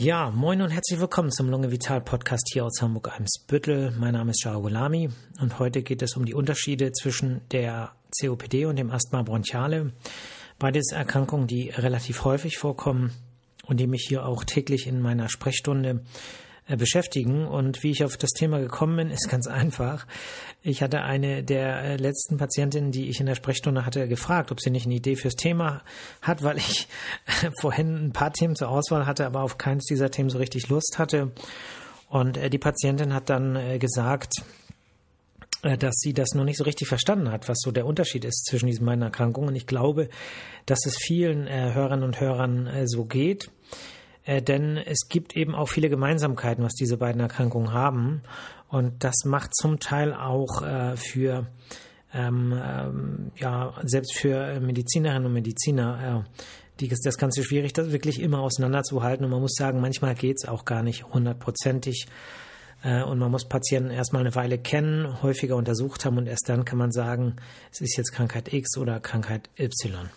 Ja, moin und herzlich willkommen zum Lunge Vital Podcast hier aus Hamburg-Eimsbüttel. Mein Name ist Jao Golami und heute geht es um die Unterschiede zwischen der COPD und dem Asthma bronchiale. Beides Erkrankungen, die relativ häufig vorkommen und die mich hier auch täglich in meiner Sprechstunde beschäftigen. Und wie ich auf das Thema gekommen bin, ist ganz einfach. Ich hatte eine der äh, letzten Patientinnen, die ich in der Sprechstunde hatte, gefragt, ob sie nicht eine Idee fürs Thema hat, weil ich vorhin ein paar Themen zur Auswahl hatte, aber auf keins dieser Themen so richtig Lust hatte. Und äh, die Patientin hat dann gesagt, dass sie das noch nicht so richtig verstanden hat, was so der Unterschied ist zwischen diesen beiden Erkrankungen. Und ich glaube, dass es vielen Hörerinnen und Hörern so geht. Äh, denn es gibt eben auch viele Gemeinsamkeiten, was diese beiden Erkrankungen haben. Und das macht zum Teil auch äh, für, ähm, ähm, ja, selbst für Medizinerinnen und Mediziner, äh, die, das Ganze schwierig, das wirklich immer auseinanderzuhalten. Und man muss sagen, manchmal geht es auch gar nicht hundertprozentig. Äh, und man muss Patienten erstmal eine Weile kennen, häufiger untersucht haben und erst dann kann man sagen, es ist jetzt Krankheit X oder Krankheit Y.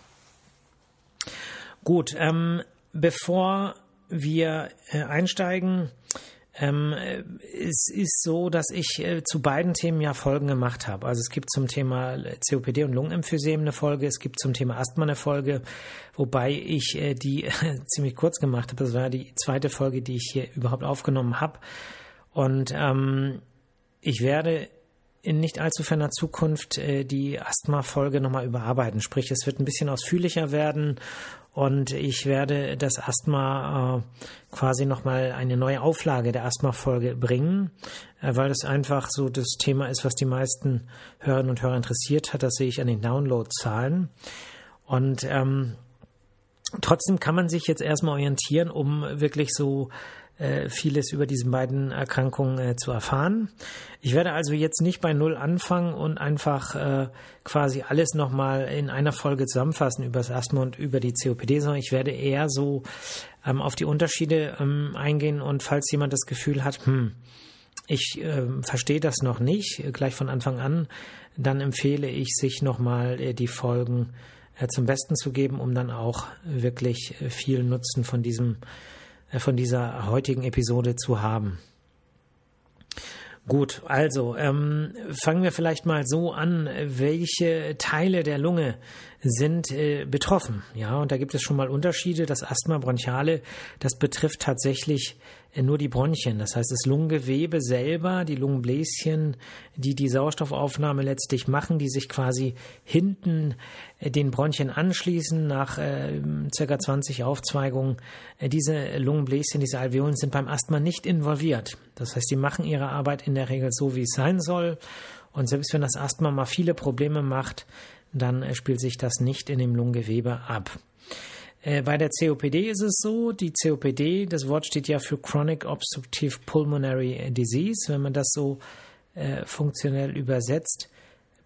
Gut, ähm, bevor wir äh, einsteigen, ähm, es ist so, dass ich äh, zu beiden Themen ja Folgen gemacht habe. Also es gibt zum Thema COPD und Lungenemphysem eine Folge, es gibt zum Thema Asthma eine Folge, wobei ich äh, die ziemlich kurz gemacht habe. Das war die zweite Folge, die ich hier überhaupt aufgenommen habe. Und ähm, ich werde in nicht allzu ferner Zukunft äh, die Asthma-Folge nochmal überarbeiten. Sprich, es wird ein bisschen ausführlicher werden und ich werde das Asthma äh, quasi nochmal eine neue Auflage der Asthma-Folge bringen, äh, weil das einfach so das Thema ist, was die meisten Hörerinnen und Hörer interessiert hat. Das sehe ich an den Download-Zahlen. Und ähm, trotzdem kann man sich jetzt erstmal orientieren, um wirklich so äh, vieles über diese beiden Erkrankungen äh, zu erfahren. Ich werde also jetzt nicht bei Null anfangen und einfach äh, quasi alles nochmal in einer Folge zusammenfassen über das Asthma und über die COPD, sondern ich werde eher so ähm, auf die Unterschiede ähm, eingehen und falls jemand das Gefühl hat, hm, ich äh, verstehe das noch nicht, äh, gleich von Anfang an, dann empfehle ich, sich nochmal äh, die Folgen äh, zum Besten zu geben, um dann auch wirklich äh, viel Nutzen von diesem von dieser heutigen Episode zu haben. Gut, also ähm, fangen wir vielleicht mal so an, welche Teile der Lunge sind äh, betroffen. Ja, und da gibt es schon mal Unterschiede. Das Asthma bronchiale, das betrifft tatsächlich äh, nur die Bronchien. Das heißt, das Lungengewebe selber, die Lungenbläschen, die die Sauerstoffaufnahme letztlich machen, die sich quasi hinten äh, den Bronchien anschließen nach äh, circa 20 Aufzweigungen. Äh, diese Lungenbläschen, diese Alveolen sind beim Asthma nicht involviert. Das heißt, die machen ihre Arbeit in der Regel so, wie es sein soll. Und selbst wenn das Asthma mal viele Probleme macht, dann äh, spielt sich das nicht in dem Lungengewebe ab. Äh, bei der COPD ist es so, die COPD, das Wort steht ja für Chronic Obstructive Pulmonary Disease. Wenn man das so äh, funktionell übersetzt,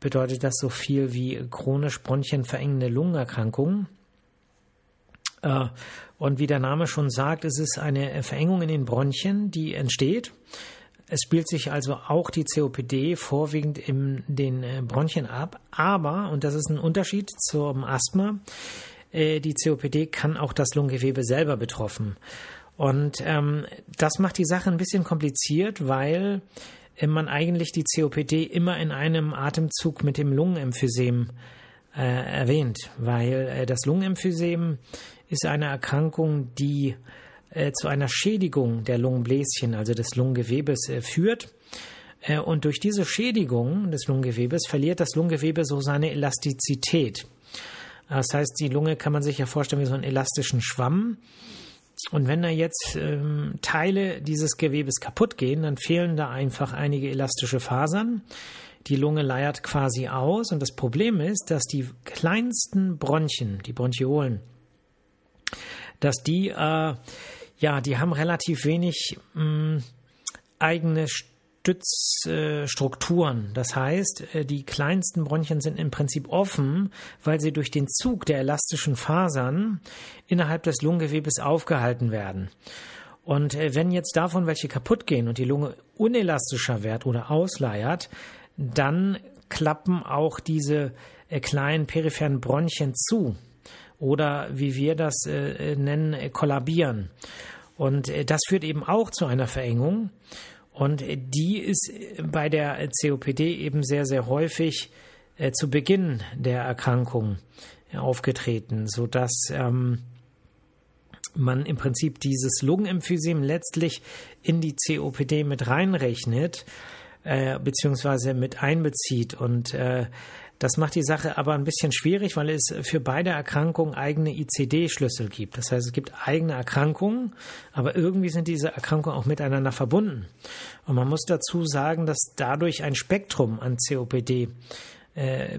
bedeutet das so viel wie chronisch bronchienverengende Lungenerkrankung. Äh, und wie der Name schon sagt, es ist eine Verengung in den Bronchien, die entsteht. Es spielt sich also auch die COPD vorwiegend in den äh, Bronchien ab, aber, und das ist ein Unterschied zum Asthma, äh, die COPD kann auch das Lungengewebe selber betroffen. Und ähm, das macht die Sache ein bisschen kompliziert, weil äh, man eigentlich die COPD immer in einem Atemzug mit dem Lungenemphysem äh, erwähnt, weil äh, das Lungenemphysem ist eine Erkrankung, die zu einer Schädigung der Lungenbläschen, also des Lungengewebes, äh, führt. Äh, und durch diese Schädigung des Lungengewebes verliert das Lungengewebe so seine Elastizität. Das heißt, die Lunge kann man sich ja vorstellen wie so einen elastischen Schwamm. Und wenn da jetzt ähm, Teile dieses Gewebes kaputt gehen, dann fehlen da einfach einige elastische Fasern. Die Lunge leiert quasi aus. Und das Problem ist, dass die kleinsten Bronchien, die Bronchiolen, dass die, äh, ja, die haben relativ wenig mh, eigene Stützstrukturen. Das heißt, äh, die kleinsten Bronchien sind im Prinzip offen, weil sie durch den Zug der elastischen Fasern innerhalb des Lungengewebes aufgehalten werden. Und äh, wenn jetzt davon welche kaputt gehen und die Lunge unelastischer wird oder ausleiert, dann klappen auch diese äh, kleinen peripheren Bronchien zu oder wie wir das nennen, kollabieren. Und äh, das führt eben auch zu einer Verengung. Und die ist bei der COPD eben sehr, sehr häufig äh, zu Beginn der Erkrankung aufgetreten, sodass ähm, man im Prinzip dieses Lungenemphysem letztlich in die COPD mit reinrechnet, äh, beziehungsweise mit einbezieht. Und äh, das macht die Sache aber ein bisschen schwierig, weil es für beide Erkrankungen eigene ICD-Schlüssel gibt. Das heißt, es gibt eigene Erkrankungen, aber irgendwie sind diese Erkrankungen auch miteinander verbunden. Und man muss dazu sagen, dass dadurch ein Spektrum an COPD äh,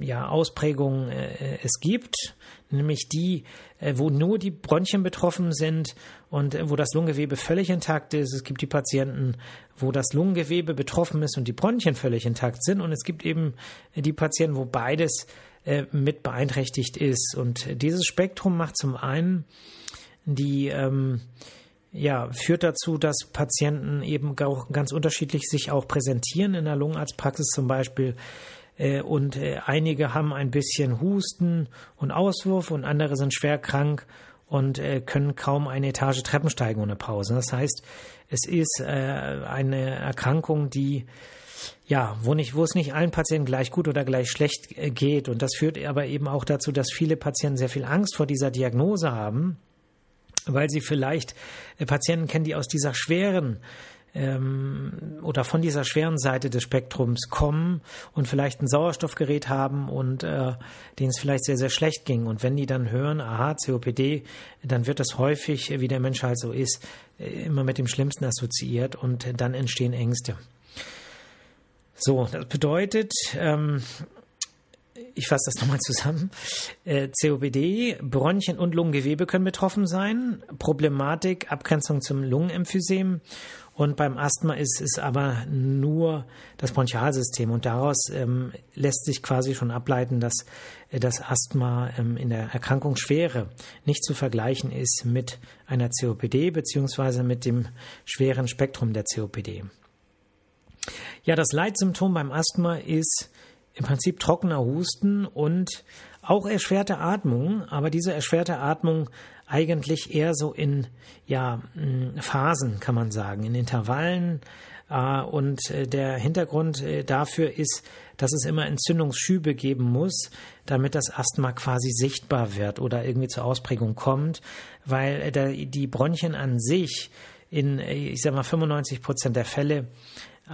ja, Ausprägungen äh, es gibt, nämlich die, äh, wo nur die Bronchien betroffen sind und äh, wo das Lungengewebe völlig intakt ist. Es gibt die Patienten, wo das Lungengewebe betroffen ist und die Bronchien völlig intakt sind. Und es gibt eben die Patienten, wo beides äh, mit beeinträchtigt ist. Und dieses Spektrum macht zum einen die ähm, ja, führt dazu, dass Patienten eben auch ganz unterschiedlich sich auch präsentieren in der Lungenarztpraxis zum Beispiel. Äh, und äh, einige haben ein bisschen Husten und Auswurf und andere sind schwer krank und äh, können kaum eine Etage Treppen steigen ohne Pause. Das heißt, es ist eine Erkrankung, die ja, wo, nicht, wo es nicht allen Patienten gleich gut oder gleich schlecht geht. Und das führt aber eben auch dazu, dass viele Patienten sehr viel Angst vor dieser Diagnose haben weil sie vielleicht äh, Patienten kennen, die aus dieser schweren ähm, oder von dieser schweren Seite des Spektrums kommen und vielleicht ein Sauerstoffgerät haben und äh, denen es vielleicht sehr, sehr schlecht ging. Und wenn die dann hören, aha, COPD, dann wird das häufig, wie der Mensch halt so ist, äh, immer mit dem Schlimmsten assoziiert und dann entstehen Ängste. So, das bedeutet, ähm, ich fasse das nochmal zusammen. Äh, COPD, Bronchien und Lungengewebe können betroffen sein. Problematik, Abgrenzung zum Lungenemphysem. Und beim Asthma ist es aber nur das Bronchialsystem. Und daraus ähm, lässt sich quasi schon ableiten, dass äh, das Asthma ähm, in der Erkrankungsschwere nicht zu vergleichen ist mit einer COPD beziehungsweise mit dem schweren Spektrum der COPD. Ja, das Leitsymptom beim Asthma ist im Prinzip trockener Husten und auch erschwerte Atmung, aber diese erschwerte Atmung eigentlich eher so in ja, Phasen, kann man sagen, in Intervallen. Äh, und äh, der Hintergrund äh, dafür ist, dass es immer Entzündungsschübe geben muss, damit das Asthma quasi sichtbar wird oder irgendwie zur Ausprägung kommt, weil die Bronchien an sich in, ich sag mal, 95 Prozent der Fälle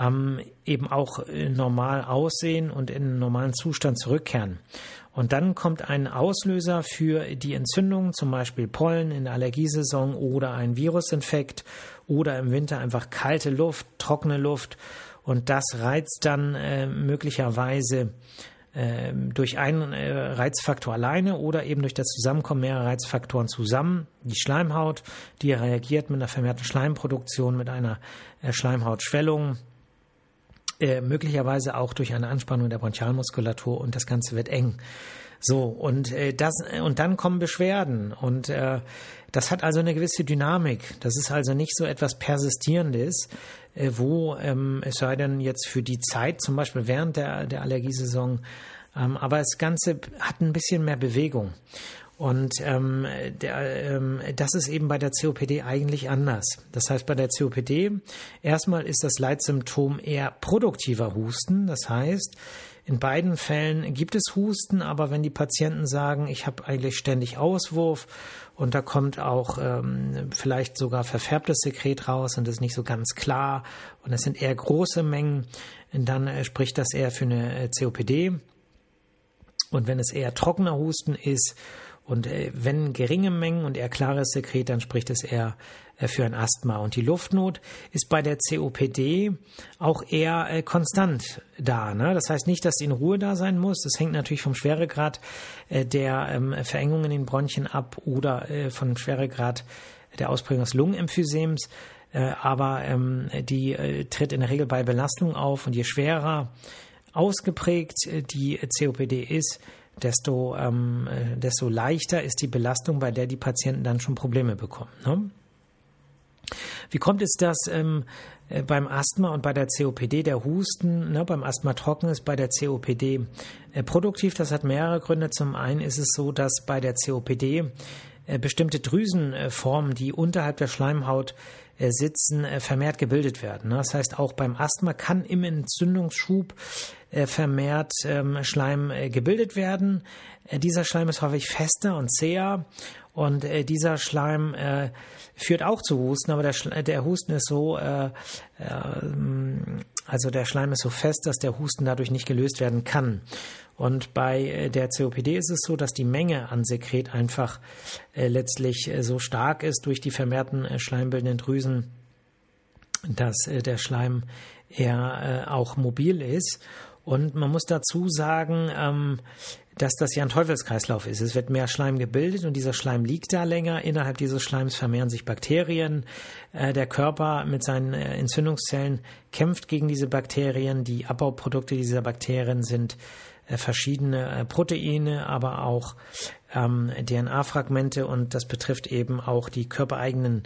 ähm, eben auch normal aussehen und in einen normalen Zustand zurückkehren. Und dann kommt ein Auslöser für die Entzündung, zum Beispiel Pollen in der Allergiesaison oder ein Virusinfekt oder im Winter einfach kalte Luft, trockene Luft. Und das reizt dann äh, möglicherweise äh, durch einen äh, Reizfaktor alleine oder eben durch das Zusammenkommen mehrerer Reizfaktoren zusammen. Die Schleimhaut, die reagiert mit einer vermehrten Schleimproduktion, mit einer äh, Schleimhautschwellung, äh, möglicherweise auch durch eine Anspannung der Bronchialmuskulatur und das Ganze wird eng. So, und äh, das und dann kommen Beschwerden und äh, das hat also eine gewisse Dynamik. Das ist also nicht so etwas Persistierendes, äh, wo ähm, es sei denn jetzt für die Zeit, zum Beispiel während der, der Allergiesaison, ähm, aber das Ganze hat ein bisschen mehr Bewegung. Und ähm, der, ähm, das ist eben bei der COPD eigentlich anders. Das heißt, bei der COPD erstmal ist das Leitsymptom eher produktiver Husten. Das heißt, in beiden Fällen gibt es Husten, aber wenn die Patienten sagen, ich habe eigentlich ständig Auswurf und da kommt auch ähm, vielleicht sogar verfärbtes Sekret raus und das ist nicht so ganz klar und es sind eher große Mengen, dann äh, spricht das eher für eine äh, COPD. Und wenn es eher trockener Husten ist und äh, wenn geringe Mengen und eher klares Sekret, dann spricht es eher äh, für ein Asthma. Und die Luftnot ist bei der COPD auch eher äh, konstant da. Ne? Das heißt nicht, dass sie in Ruhe da sein muss. Das hängt natürlich vom Schweregrad der ähm, Verengungen in den Bronchien ab oder vom Schweregrad der Ausprägung des Lungenemphysem. aber ähm, die tritt in der Regel bei Belastung auf. Und je schwerer ausgeprägt die COPD ist, desto, ähm, äh, desto leichter ist die Belastung, bei der die Patienten dann schon Probleme bekommen. Ne? Wie kommt es, dass ähm, äh, beim Asthma und bei der COPD der Husten, ne, beim Asthma trocken ist, bei der COPD äh, produktiv? Das hat mehrere Gründe. Zum einen ist es so, dass bei der COPD bestimmte Drüsenformen, die unterhalb der Schleimhaut äh, sitzen, äh, vermehrt gebildet werden. Ne? Das heißt, auch beim Asthma kann im Entzündungsschub äh, vermehrt ähm, Schleim gebildet werden. Dieser Schleim ist häufig fester und zäher und äh, dieser Schleim äh, führt auch zu Husten, aber der, der Husten ist so, äh, also der Schleim ist so fest, dass der Husten dadurch nicht gelöst werden kann. Und bei äh, der COPD ist es so, dass die Menge an Sekret einfach äh, letztlich äh, so stark ist durch die vermehrten schleimbildenden Drüsen, dass der Schleim eher auch mobil ist. Und man muss dazu sagen, ähm, dass das ja ein Teufelskreislauf ist. Es wird mehr Schleim gebildet und dieser Schleim liegt da länger. Innerhalb dieses Schleims vermehren sich Bakterien. Der Körper mit seinen Entzündungszellen kämpft gegen diese Bakterien. Die Abbauprodukte dieser Bakterien sind verschiedene Proteine, aber auch ähm, DNA-Fragmente und das betrifft eben auch die körpereigenen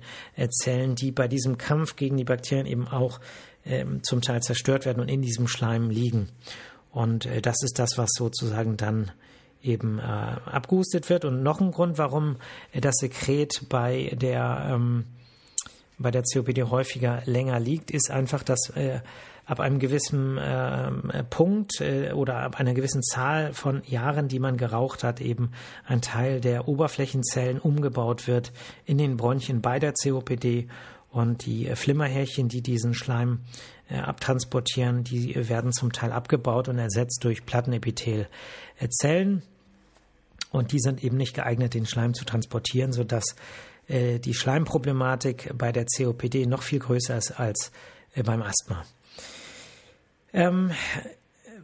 Zellen, die bei diesem Kampf gegen die Bakterien eben auch ähm, zum Teil zerstört werden und in diesem Schleim liegen. Und äh, das ist das, was sozusagen dann eben äh, abgehustet wird. Und noch ein Grund, warum äh, das Sekret bei der, ähm, bei der COPD häufiger länger liegt, ist einfach, dass äh, ab einem gewissen äh, Punkt äh, oder ab einer gewissen Zahl von Jahren, die man geraucht hat, eben ein Teil der Oberflächenzellen umgebaut wird in den Bronchien bei der COPD und die äh, Flimmerhärchen, die diesen Schleim äh, abtransportieren, die werden zum Teil abgebaut und ersetzt durch Plattenepithelzellen. Und die sind eben nicht geeignet, den Schleim zu transportieren, sodass äh, die Schleimproblematik bei der COPD noch viel größer ist als äh, beim Asthma. Ähm,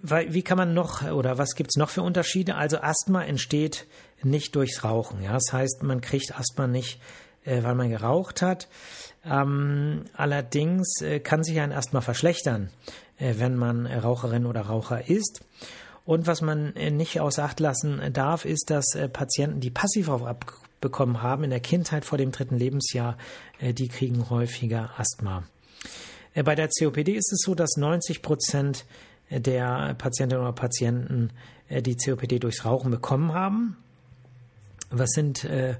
wie kann man noch oder was gibt es noch für Unterschiede? Also Asthma entsteht nicht durchs Rauchen. Ja? Das heißt, man kriegt Asthma nicht, äh, weil man geraucht hat. Ähm, allerdings äh, kann sich ein erstmal verschlechtern, äh, wenn man Raucherin oder Raucher ist. Und was man äh, nicht außer Acht lassen darf, ist, dass äh, Patienten, die passiv abbekommen haben in der Kindheit vor dem dritten Lebensjahr, äh, die kriegen häufiger Asthma. Bei der COPD ist es so, dass 90 Prozent der Patientinnen oder Patienten die COPD durchs Rauchen bekommen haben. Was sind äh,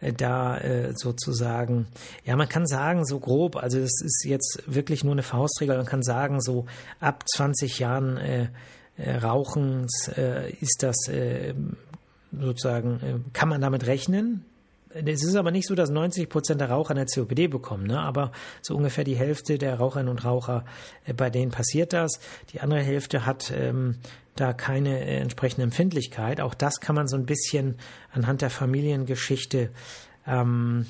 da äh, sozusagen, ja, man kann sagen, so grob, also das ist jetzt wirklich nur eine Faustregel, man kann sagen, so ab 20 Jahren äh, äh, Rauchens äh, ist das äh, sozusagen, äh, kann man damit rechnen. Es ist aber nicht so, dass 90 Prozent der Raucher eine COPD bekommen, ne? aber so ungefähr die Hälfte der Raucherinnen und Raucher, äh, bei denen passiert das. Die andere Hälfte hat ähm, da keine äh, entsprechende Empfindlichkeit. Auch das kann man so ein bisschen anhand der Familiengeschichte ähm,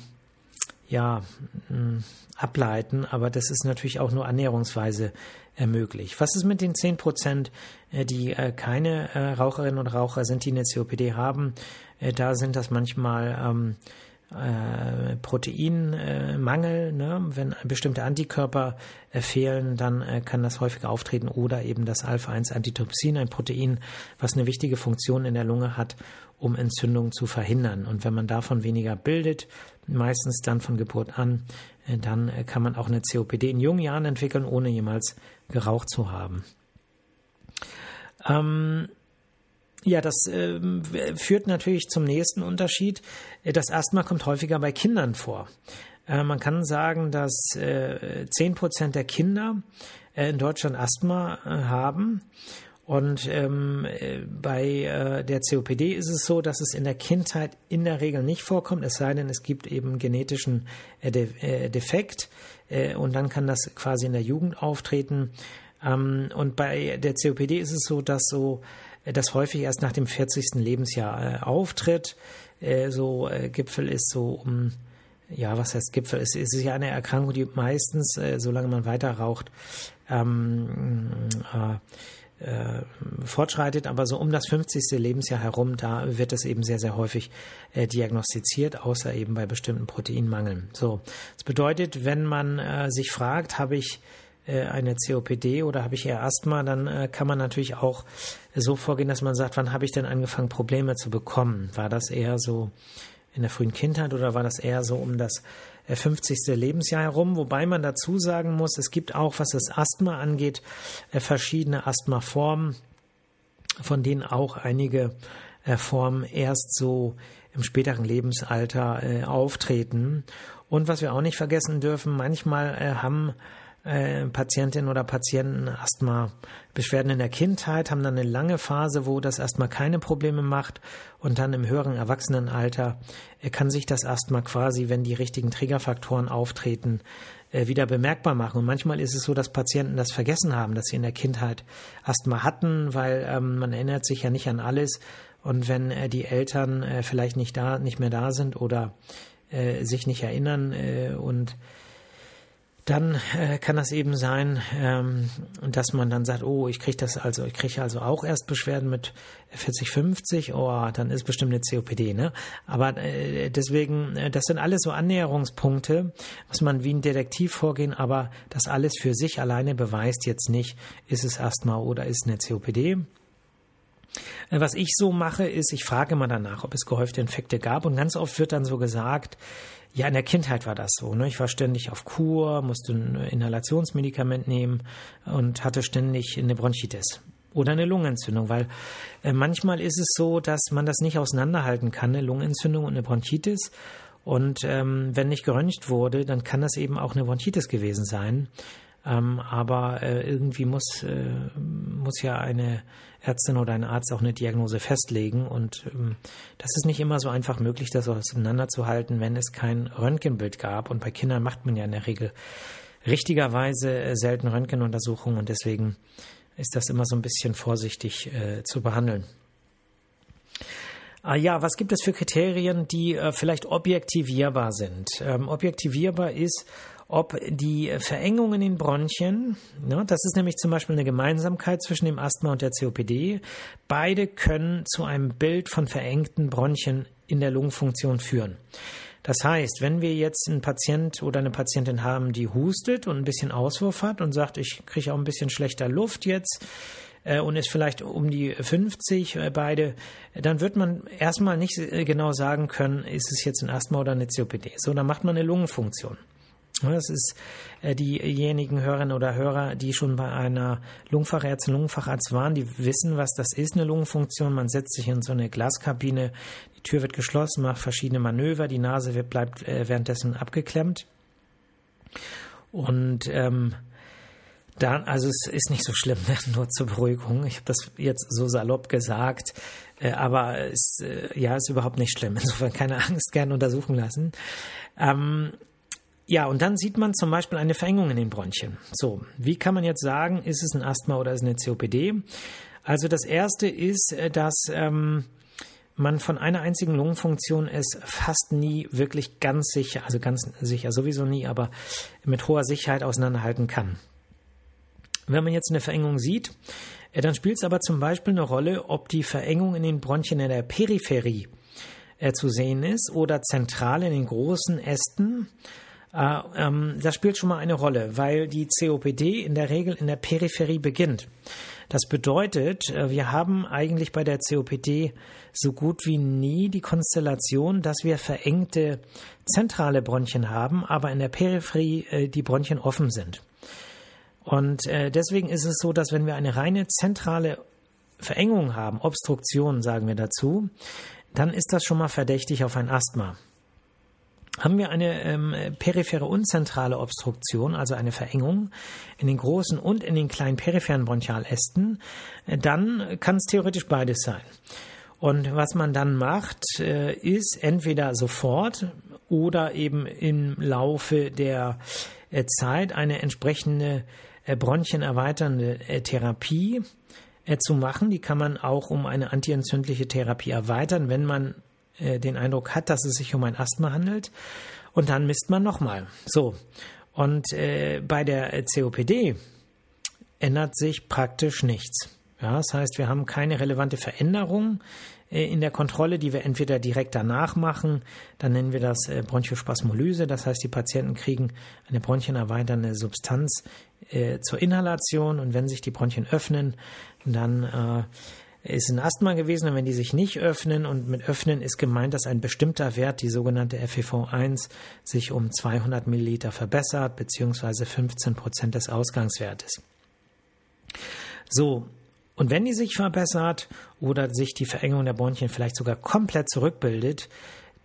ja, mh, ableiten, aber das ist natürlich auch nur annäherungsweise äh, möglich. Was ist mit den 10 Prozent, äh, die äh, keine äh, Raucherinnen und Raucher sind, die eine COPD haben? Da sind das manchmal ähm, äh, Proteinmangel, ne? wenn bestimmte Antikörper äh, fehlen, dann äh, kann das häufig auftreten oder eben das Alpha-1-Antitrypsin, ein Protein, was eine wichtige Funktion in der Lunge hat, um Entzündungen zu verhindern. Und wenn man davon weniger bildet, meistens dann von Geburt an, dann kann man auch eine COPD in jungen Jahren entwickeln, ohne jemals geraucht zu haben. Ähm, ja, das äh, führt natürlich zum nächsten Unterschied. Äh, das Asthma kommt häufiger bei Kindern vor. Äh, man kann sagen, dass äh, 10% der Kinder äh, in Deutschland Asthma äh, haben. Und ähm, äh, bei äh, der COPD ist es so, dass es in der Kindheit in der Regel nicht vorkommt, es sei denn, es gibt eben genetischen äh, De äh, Defekt äh, und dann kann das quasi in der Jugend auftreten. Ähm, und bei der COPD ist es so, dass so das häufig erst nach dem 40. Lebensjahr äh, auftritt. Äh, so äh, Gipfel ist so um, ja, was heißt Gipfel? Es, ist ja eine Erkrankung, die meistens, äh, solange man weiter raucht, ähm, äh, äh, fortschreitet, aber so um das 50. Lebensjahr herum, da wird es eben sehr, sehr häufig äh, diagnostiziert, außer eben bei bestimmten Proteinmangeln. So, das bedeutet, wenn man äh, sich fragt, habe ich eine COPD oder habe ich eher Asthma, dann äh, kann man natürlich auch so vorgehen, dass man sagt, wann habe ich denn angefangen, Probleme zu bekommen? War das eher so in der frühen Kindheit oder war das eher so um das 50. Äh, Lebensjahr herum? Wobei man dazu sagen muss, es gibt auch, was das Asthma angeht, verschiedene Asthmaformen, von denen auch einige Formen erst so im späteren Lebensalter äh, auftreten. Und was wir auch nicht vergessen dürfen, manchmal äh, haben äh, Patientinnen oder Patienten Asthma Beschwerden in der Kindheit, haben dann eine lange Phase, wo das Asthma keine Probleme macht und dann im höheren Erwachsenenalter äh, kann sich das Asthma quasi, wenn die richtigen Triggerfaktoren auftreten, äh, wieder bemerkbar machen. Und manchmal ist es so, dass Patienten das vergessen haben, dass sie in der Kindheit Asthma hatten, weil ähm, man erinnert sich ja nicht an alles. Und wenn äh, die Eltern äh, vielleicht nicht da, nicht mehr da sind oder äh, sich nicht erinnern äh, und dann äh, kann das eben sein, ähm, dass man dann sagt, oh, ich kriege das also, ich kriege also auch erst Beschwerden mit 40, 50, oh, dann ist bestimmt eine COPD, ne? Aber äh, deswegen, äh, das sind alles so Annäherungspunkte, muss man wie ein Detektiv vorgehen, aber das alles für sich alleine beweist jetzt nicht, ist es Asthma oder ist eine COPD. Äh, was ich so mache, ist, ich frage immer danach, ob es gehäufte Infekte gab und ganz oft wird dann so gesagt, ja, in der Kindheit war das so. Ne? Ich war ständig auf Kur, musste ein Inhalationsmedikament nehmen und hatte ständig eine Bronchitis oder eine Lungenentzündung, weil äh, manchmal ist es so, dass man das nicht auseinanderhalten kann, eine Lungenentzündung und eine Bronchitis. Und ähm, wenn nicht geröntgt wurde, dann kann das eben auch eine Bronchitis gewesen sein. Ähm, aber äh, irgendwie muss, äh, muss ja eine Ärztin oder ein Arzt auch eine Diagnose festlegen. Und ähm, das ist nicht immer so einfach möglich, das auseinanderzuhalten, wenn es kein Röntgenbild gab. Und bei Kindern macht man ja in der Regel richtigerweise äh, selten Röntgenuntersuchungen und deswegen ist das immer so ein bisschen vorsichtig äh, zu behandeln. Ah, ja, was gibt es für Kriterien, die äh, vielleicht objektivierbar sind? Ähm, objektivierbar ist, ob die Verengung in Bronchien, ne, das ist nämlich zum Beispiel eine Gemeinsamkeit zwischen dem Asthma und der COPD, beide können zu einem Bild von verengten Bronchien in der Lungenfunktion führen. Das heißt, wenn wir jetzt einen Patient oder eine Patientin haben, die hustet und ein bisschen Auswurf hat und sagt, ich kriege auch ein bisschen schlechter Luft jetzt, äh, und ist vielleicht um die 50 äh, beide, dann wird man erstmal nicht äh, genau sagen können, ist es jetzt ein Asthma oder eine COPD. So, dann macht man eine Lungenfunktion. Das ist äh, diejenigen Hörerinnen oder Hörer, die schon bei einer Lungenfachärztin, Lungenfacharzt waren, die wissen, was das ist, eine Lungenfunktion. Man setzt sich in so eine Glaskabine, die Tür wird geschlossen, macht verschiedene Manöver, die Nase wird, bleibt äh, währenddessen abgeklemmt. Und ähm, dann, also es ist nicht so schlimm, ne? nur zur Beruhigung. Ich habe das jetzt so salopp gesagt, äh, aber es, äh, ja, ist überhaupt nicht schlimm. Insofern keine Angst, gerne untersuchen lassen. Ähm, ja, und dann sieht man zum Beispiel eine Verengung in den Bronchien. So, wie kann man jetzt sagen, ist es ein Asthma oder ist es eine COPD? Also das erste ist, äh, dass ähm, man von einer einzigen Lungenfunktion es fast nie wirklich ganz sicher, also ganz sicher sowieso nie, aber mit hoher Sicherheit auseinanderhalten kann. Wenn man jetzt eine Verengung sieht, äh, dann spielt es aber zum Beispiel eine Rolle, ob die Verengung in den Bronchien in der Peripherie äh, zu sehen ist oder zentral in den großen Ästen äh, ähm, das spielt schon mal eine Rolle, weil die COPD in der Regel in der Peripherie beginnt. Das bedeutet, äh, wir haben eigentlich bei der COPD so gut wie nie die Konstellation, dass wir verengte zentrale Bronchien haben, aber in der Peripherie äh, die Bronchien offen sind. Und äh, deswegen ist es so, dass wenn wir eine reine zentrale Verengung haben, Obstruktion sagen wir dazu, dann ist das schon mal verdächtig auf ein Asthma. Haben wir eine ähm, periphere und zentrale Obstruktion, also eine Verengung in den großen und in den kleinen peripheren Bronchialästen, äh, dann kann es theoretisch beides sein. Und was man dann macht, äh, ist entweder sofort oder eben im Laufe der äh, Zeit eine entsprechende äh, bronchienerweiternde äh, Therapie äh, zu machen. Die kann man auch um eine antientzündliche Therapie erweitern, wenn man äh, den Eindruck hat, dass es sich um ein Asthma handelt. Und dann misst man nochmal. So. Und äh, bei der COPD ändert sich praktisch nichts. Ja, das heißt, wir haben keine relevante Veränderung äh, in der Kontrolle, die wir entweder direkt danach machen, dann nennen wir das äh, Bronchospasmolyse, das heißt, die Patienten kriegen eine bronchienerweiternde Substanz äh, zur Inhalation und wenn sich die Bronchien öffnen, dann äh, ist ein Asthma gewesen und wenn die sich nicht öffnen und mit öffnen ist gemeint, dass ein bestimmter Wert, die sogenannte FEV1, sich um 200 Milliliter verbessert, beziehungsweise 15 Prozent des Ausgangswertes. So, Und wenn die sich verbessert oder sich die Verengung der Bronchien vielleicht sogar komplett zurückbildet,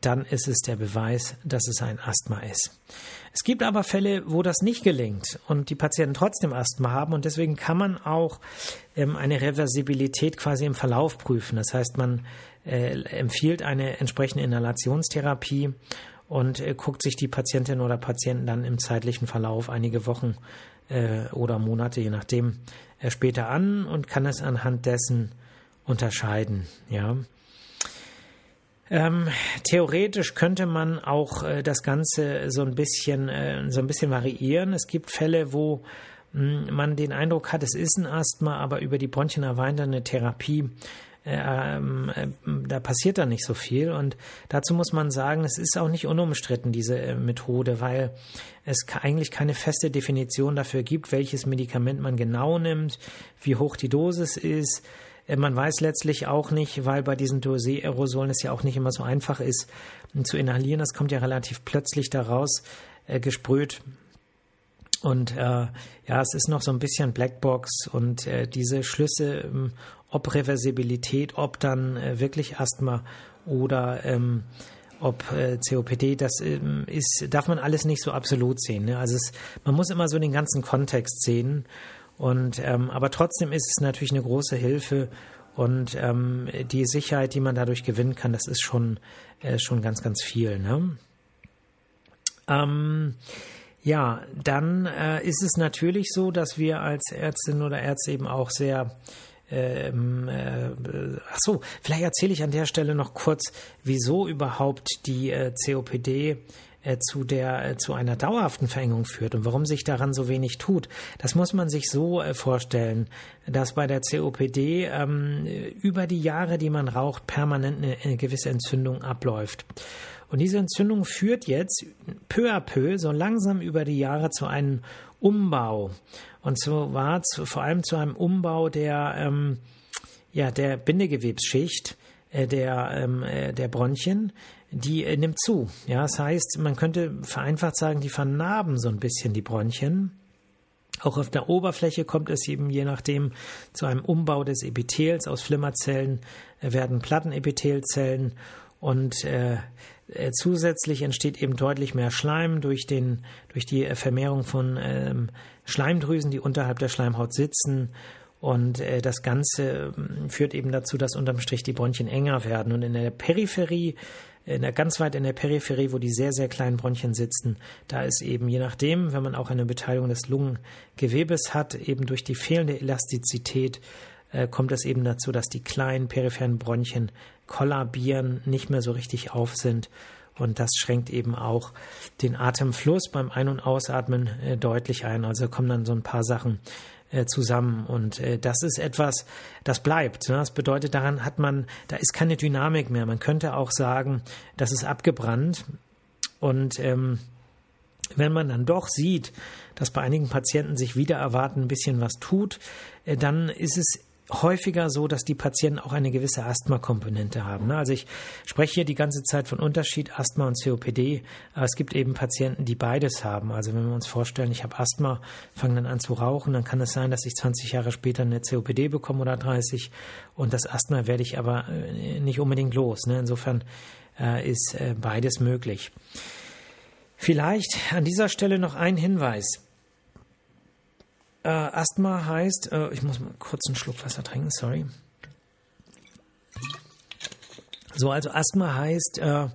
dann ist es der Beweis, dass es ein Asthma ist. Es gibt aber Fälle, wo das nicht gelingt und die Patienten trotzdem Asthma haben und deswegen kann man auch ähm, eine Reversibilität quasi im Verlauf prüfen. Das heißt, man äh, empfiehlt eine entsprechende Inhalationstherapie und äh, guckt sich die Patientin oder Patienten dann im zeitlichen Verlauf einige Wochen äh, oder Monate, je nachdem, äh, später an und kann es anhand dessen unterscheiden. Ja. Ähm, theoretisch könnte man auch äh, das Ganze so ein bisschen äh, so ein bisschen variieren. Es gibt Fälle, wo mh, hm, man den Eindruck hat, es ist ein Asthma, aber über die bronchienerweiternde Therapie ähm, äh, da passiert dann nicht so viel. Und dazu muss man sagen, es ist auch nicht unumstritten, diese äh, Methode, weil es eigentlich keine feste Definition dafür gibt, welches Medikament man genau nimmt, wie hoch die Dosis ist. Äh, man weiß letztlich auch nicht, weil bei diesen Dosé-Aerosolen es ja auch nicht immer so einfach ist zu inhalieren. Das kommt ja relativ plötzlich daraus äh, gesprüht. Und äh, ja, es ist noch so ein bisschen Blackbox und äh, diese Schlüsse, ähm, ob Reversibilität, ob dann äh, wirklich Asthma oder ähm, ob äh, COPD, das ähm, ist, darf man alles nicht so absolut sehen. Ne? Also es, man muss immer so den ganzen Kontext sehen. Und ähm, aber trotzdem ist es natürlich eine große Hilfe und ähm, die Sicherheit, die man dadurch gewinnen kann, das ist schon äh, schon ganz ganz viel. Ne? Ähm, ja, dann äh, ist es natürlich so, dass wir als Ärztinnen oder Ärzte eben auch sehr ähm, äh, ach so, vielleicht erzähle ich an der Stelle noch kurz, wieso überhaupt die äh, COPD äh, zu der äh, zu einer dauerhaften Verengung führt und warum sich daran so wenig tut. Das muss man sich so äh, vorstellen, dass bei der COPD ähm, über die Jahre, die man raucht, permanent eine, eine gewisse Entzündung abläuft. Und diese Entzündung führt jetzt peu à peu, so langsam über die Jahre zu einem Umbau. Und zwar zu, vor allem zu einem Umbau der, ähm, ja, der Bindegewebsschicht der, ähm, äh, der Bronchien, die äh, nimmt zu. Ja, das heißt, man könnte vereinfacht sagen, die vernarben so ein bisschen die Bronchien. Auch auf der Oberfläche kommt es eben je nachdem zu einem Umbau des Epithels. Aus Flimmerzellen äh, werden Plattenepithelzellen und äh, äh, zusätzlich entsteht eben deutlich mehr Schleim durch, den, durch die Vermehrung von ähm, Schleimdrüsen, die unterhalb der Schleimhaut sitzen. Und äh, das Ganze äh, führt eben dazu, dass unterm Strich die Bronchien enger werden. Und in der Peripherie, in der, ganz weit in der Peripherie, wo die sehr, sehr kleinen Bronchien sitzen, da ist eben, je nachdem, wenn man auch eine Beteiligung des Lungengewebes hat, eben durch die fehlende Elastizität, äh, kommt es eben dazu, dass die kleinen peripheren Bronchien kollabieren, nicht mehr so richtig auf sind. Und das schränkt eben auch den Atemfluss beim Ein- und Ausatmen äh, deutlich ein. Also kommen dann so ein paar Sachen äh, zusammen. Und äh, das ist etwas, das bleibt. Ne? Das bedeutet, daran hat man, da ist keine Dynamik mehr. Man könnte auch sagen, das ist abgebrannt. Und ähm, wenn man dann doch sieht, dass bei einigen Patienten sich wieder erwarten ein bisschen was tut, äh, dann ist es häufiger so, dass die Patienten auch eine gewisse Asthma-Komponente haben. Ne? Also ich spreche hier die ganze Zeit von Unterschied Asthma und COPD, aber es gibt eben Patienten, die beides haben. Also wenn wir uns vorstellen, ich habe Asthma, fange dann an zu rauchen, dann kann es sein, dass ich 20 Jahre später eine COPD bekomme oder 30 und das Asthma werde ich aber äh, nicht unbedingt los. Ne? Insofern äh, ist äh, beides möglich. Vielleicht an dieser Stelle noch ein Hinweis. Äh, Asthma heißt, äh, ich muss mal kurz einen Schluck Wasser trinken, sorry. So, also Asthma heißt äh,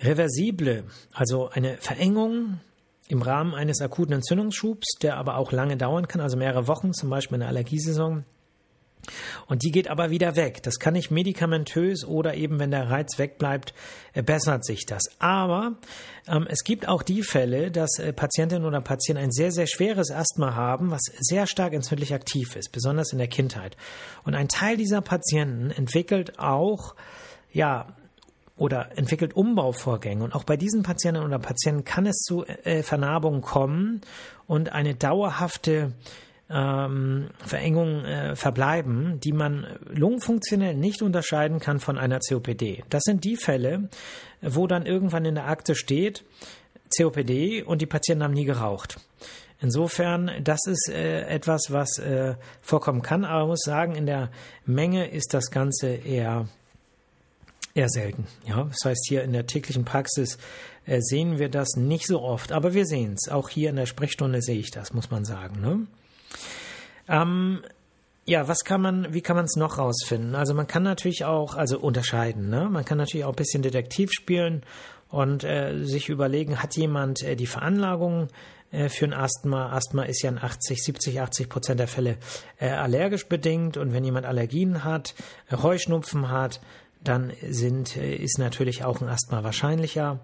reversible, also eine Verengung im Rahmen eines akuten Entzündungsschubs, der aber auch lange dauern kann, also mehrere Wochen, zum Beispiel in der Allergiesaison. Und die geht aber wieder weg. Das kann nicht medikamentös oder eben, wenn der Reiz wegbleibt, äh, bessert sich das. Aber ähm, es gibt auch die Fälle, dass äh, Patientinnen oder Patienten ein sehr, sehr schweres Asthma haben, was sehr stark entzündlich aktiv ist, besonders in der Kindheit. Und ein Teil dieser Patienten entwickelt auch, ja, oder entwickelt Umbauvorgänge. Und auch bei diesen Patienten oder Patienten kann es zu äh, Vernarbungen kommen und eine dauerhafte ähm, Verengungen äh, verbleiben, die man lungenfunktionell nicht unterscheiden kann von einer COPD. Das sind die Fälle, wo dann irgendwann in der Akte steht, COPD und die Patienten haben nie geraucht. Insofern, das ist äh, etwas, was äh, vorkommen kann, aber man muss sagen, in der Menge ist das Ganze eher, eher selten. Ja? Das heißt, hier in der täglichen Praxis äh, sehen wir das nicht so oft, aber wir sehen es. Auch hier in der Sprechstunde sehe ich das, muss man sagen. Ne? Ähm, ja, was kann man, wie kann man es noch rausfinden? Also man kann natürlich auch, also unterscheiden, ne? Man kann natürlich auch ein bisschen Detektiv spielen und äh, sich überlegen, hat jemand äh, die Veranlagung äh, für ein Asthma? Asthma ist ja in 80, 70, 80 Prozent der Fälle äh, allergisch bedingt und wenn jemand Allergien hat, Heuschnupfen hat, dann sind, äh, ist natürlich auch ein Asthma wahrscheinlicher.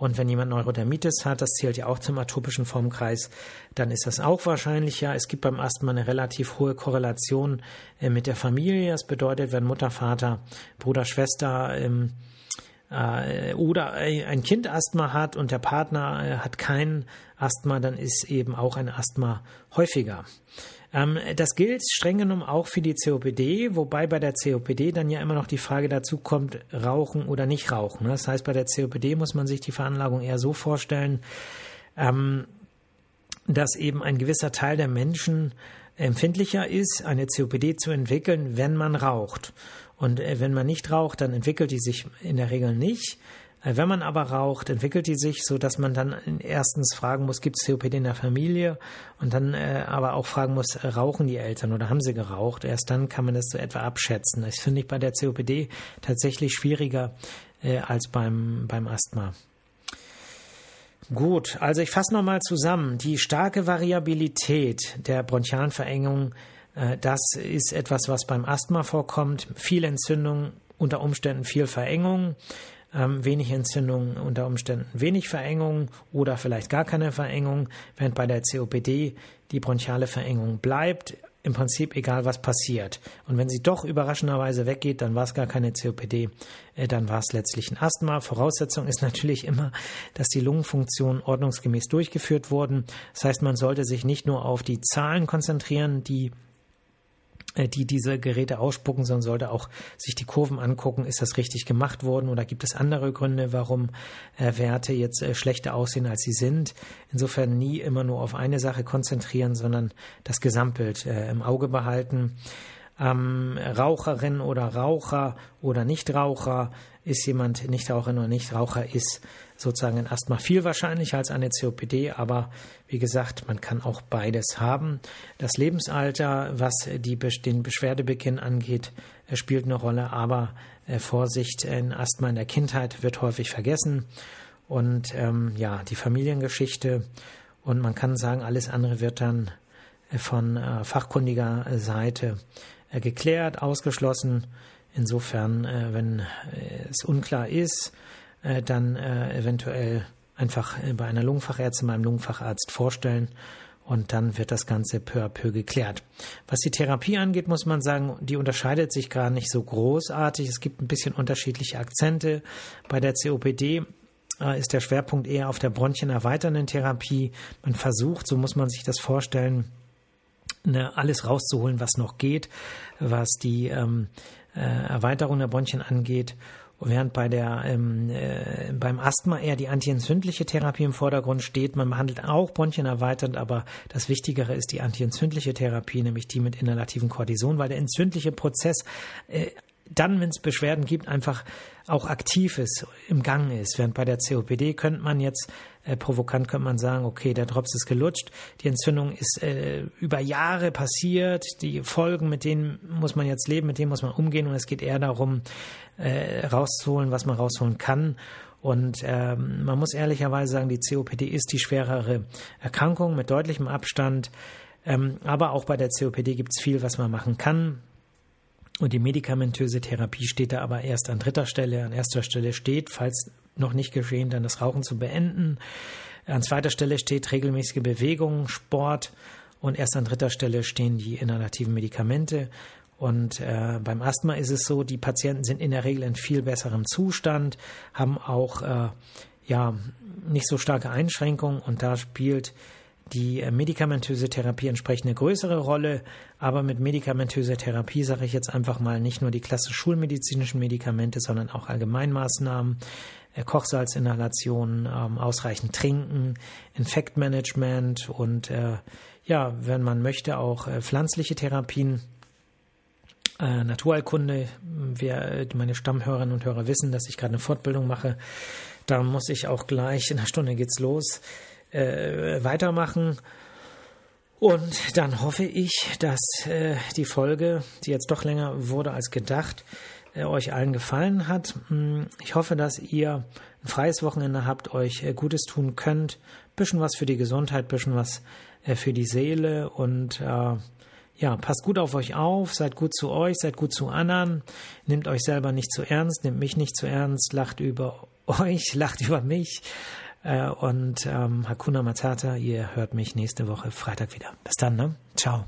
Und wenn jemand Neurodermitis hat, das zählt ja auch zum atopischen Formkreis, dann ist das auch wahrscheinlicher. Es gibt beim Asthma eine relativ hohe Korrelation äh, mit der Familie. Das bedeutet, wenn Mutter, Vater, Bruder, Schwester ähm, äh, oder ein Kind Asthma hat und der Partner äh, hat kein Asthma, dann ist eben auch ein Asthma häufiger. Ähm, das gilt streng genommen auch für die COPD, wobei bei der COPD dann ja immer noch die Frage dazu kommt, rauchen oder nicht rauchen. Das heißt, bei der COPD muss man sich die Veranlagung eher so vorstellen, ähm, dass eben ein gewisser Teil der Menschen empfindlicher ist, eine COPD zu entwickeln, wenn man raucht. Und äh, wenn man nicht raucht, dann entwickelt die sich in der Regel nicht. Äh, wenn man aber raucht, entwickelt die sich so, dass man dann erstens fragen muss, gibt es COPD in der Familie? Und dann äh, aber auch fragen muss, äh, rauchen die Eltern oder haben sie geraucht? Erst dann kann man das so etwa abschätzen. Das finde ich bei der COPD tatsächlich schwieriger äh, als beim, beim Asthma. Gut, also ich fasse nochmal zusammen. Die starke Variabilität der bronchialen Verengung, äh, das ist etwas, was beim Asthma vorkommt. Viel Entzündung, unter Umständen viel Verengung ähm, wenig Entzündung, unter Umständen wenig Verengung oder vielleicht gar keine Verengung, während bei der COPD die bronchiale Verengung bleibt, im Prinzip egal was passiert. Und wenn sie doch überraschenderweise weggeht, dann war es gar keine COPD, äh, dann war es letztlich ein Asthma. Voraussetzung ist natürlich immer, dass die Lungenfunktionen ordnungsgemäß durchgeführt wurden. Das heißt, man sollte sich nicht nur auf die Zahlen konzentrieren, die die diese Geräte ausspucken, sondern sollte auch sich die Kurven angucken, ist das richtig gemacht worden oder gibt es andere Gründe, warum äh, Werte jetzt äh, schlechter aussehen, als sie sind. Insofern nie immer nur auf eine Sache konzentrieren, sondern das Gesamtbild äh, im Auge behalten. Ähm, Raucherin oder Raucher oder Nichtraucher ist jemand Nichtraucherin oder Nichtraucher ist sozusagen ein Asthma viel wahrscheinlicher als eine COPD, aber wie gesagt, man kann auch beides haben. Das Lebensalter, was die, den Beschwerdebeginn angeht, äh, spielt eine Rolle, aber äh, Vorsicht, ein Asthma in der Kindheit wird häufig vergessen und ähm, ja, die Familiengeschichte und man kann sagen, alles andere wird dann äh, von äh, fachkundiger Seite äh, geklärt, ausgeschlossen. Insofern, äh, wenn es unklar ist, äh, dann äh, eventuell einfach äh, bei einer Lungenfachärztin, beim Lungenfacharzt vorstellen und dann wird das Ganze peu à peu geklärt. Was die Therapie angeht, muss man sagen, die unterscheidet sich gar nicht so großartig. Es gibt ein bisschen unterschiedliche Akzente. Bei der COPD ist der Schwerpunkt eher auf der bronchienerweiternden Therapie. Man versucht, so muss man sich das vorstellen, ne, alles rauszuholen, was noch geht, was die ähm, äh, Erweiterung der Bronchien angeht während bei der ähm, äh, beim Asthma eher die antientzündliche Therapie im Vordergrund steht. Man behandelt auch Bronchien erweiternd, aber das Wichtigere ist die antientzündliche Therapie, nämlich die mit inhalativen Cortison, weil der entzündliche Prozess äh, dann, wenn es Beschwerden gibt, einfach auch aktiv ist, im Gang ist. Während bei der COPD könnte man jetzt äh, provokant könnte man sagen, okay, der Drops ist gelutscht, die Entzündung ist äh, über Jahre passiert, die Folgen, mit denen muss man jetzt leben, mit denen muss man umgehen und es geht eher darum, äh, rauszuholen, was man rausholen kann. Und ähm, man muss ehrlicherweise sagen, die COPD ist die schwerere Erkrankung mit deutlichem Abstand. Ähm, aber auch bei der COPD gibt es viel, was man machen kann. Und die medikamentöse Therapie steht da aber erst an dritter Stelle. An erster Stelle steht, falls noch nicht geschehen, dann das Rauchen zu beenden. An zweiter Stelle steht regelmäßige Bewegung, Sport. Und erst an dritter Stelle stehen die inhalativen Medikamente. Und äh, beim Asthma ist es so, die Patienten sind in der Regel in viel besserem Zustand, haben auch äh, ja nicht so starke Einschränkungen und da spielt die äh, medikamentöse Therapie entsprechend eine größere Rolle, aber mit medikamentöser Therapie sage ich jetzt einfach mal nicht nur die klassisch schulmedizinischen Medikamente, sondern auch Allgemeinmaßnahmen äh, Kochsalzinhalation, ähm, ausreichend trinken, Infektmanagement und äh, ja, wenn man möchte, auch pflanzliche Therapien. Äh, Naturheilkunde, wer meine Stammhörerinnen und Hörer wissen, dass ich gerade eine Fortbildung mache, da muss ich auch gleich in einer Stunde geht's los äh, weitermachen. Und dann hoffe ich, dass äh, die Folge, die jetzt doch länger wurde als gedacht, äh, euch allen gefallen hat. Hm, ich hoffe, dass ihr ein freies Wochenende habt, euch äh, Gutes tun könnt. Bisschen was für die Gesundheit, bisschen was äh, für die Seele und äh, ja, passt gut auf euch auf, seid gut zu euch, seid gut zu anderen, nehmt euch selber nicht zu ernst, nehmt mich nicht zu ernst, lacht über euch, lacht über mich und ähm, Hakuna Matata, ihr hört mich nächste Woche Freitag wieder. Bis dann, ne? Ciao.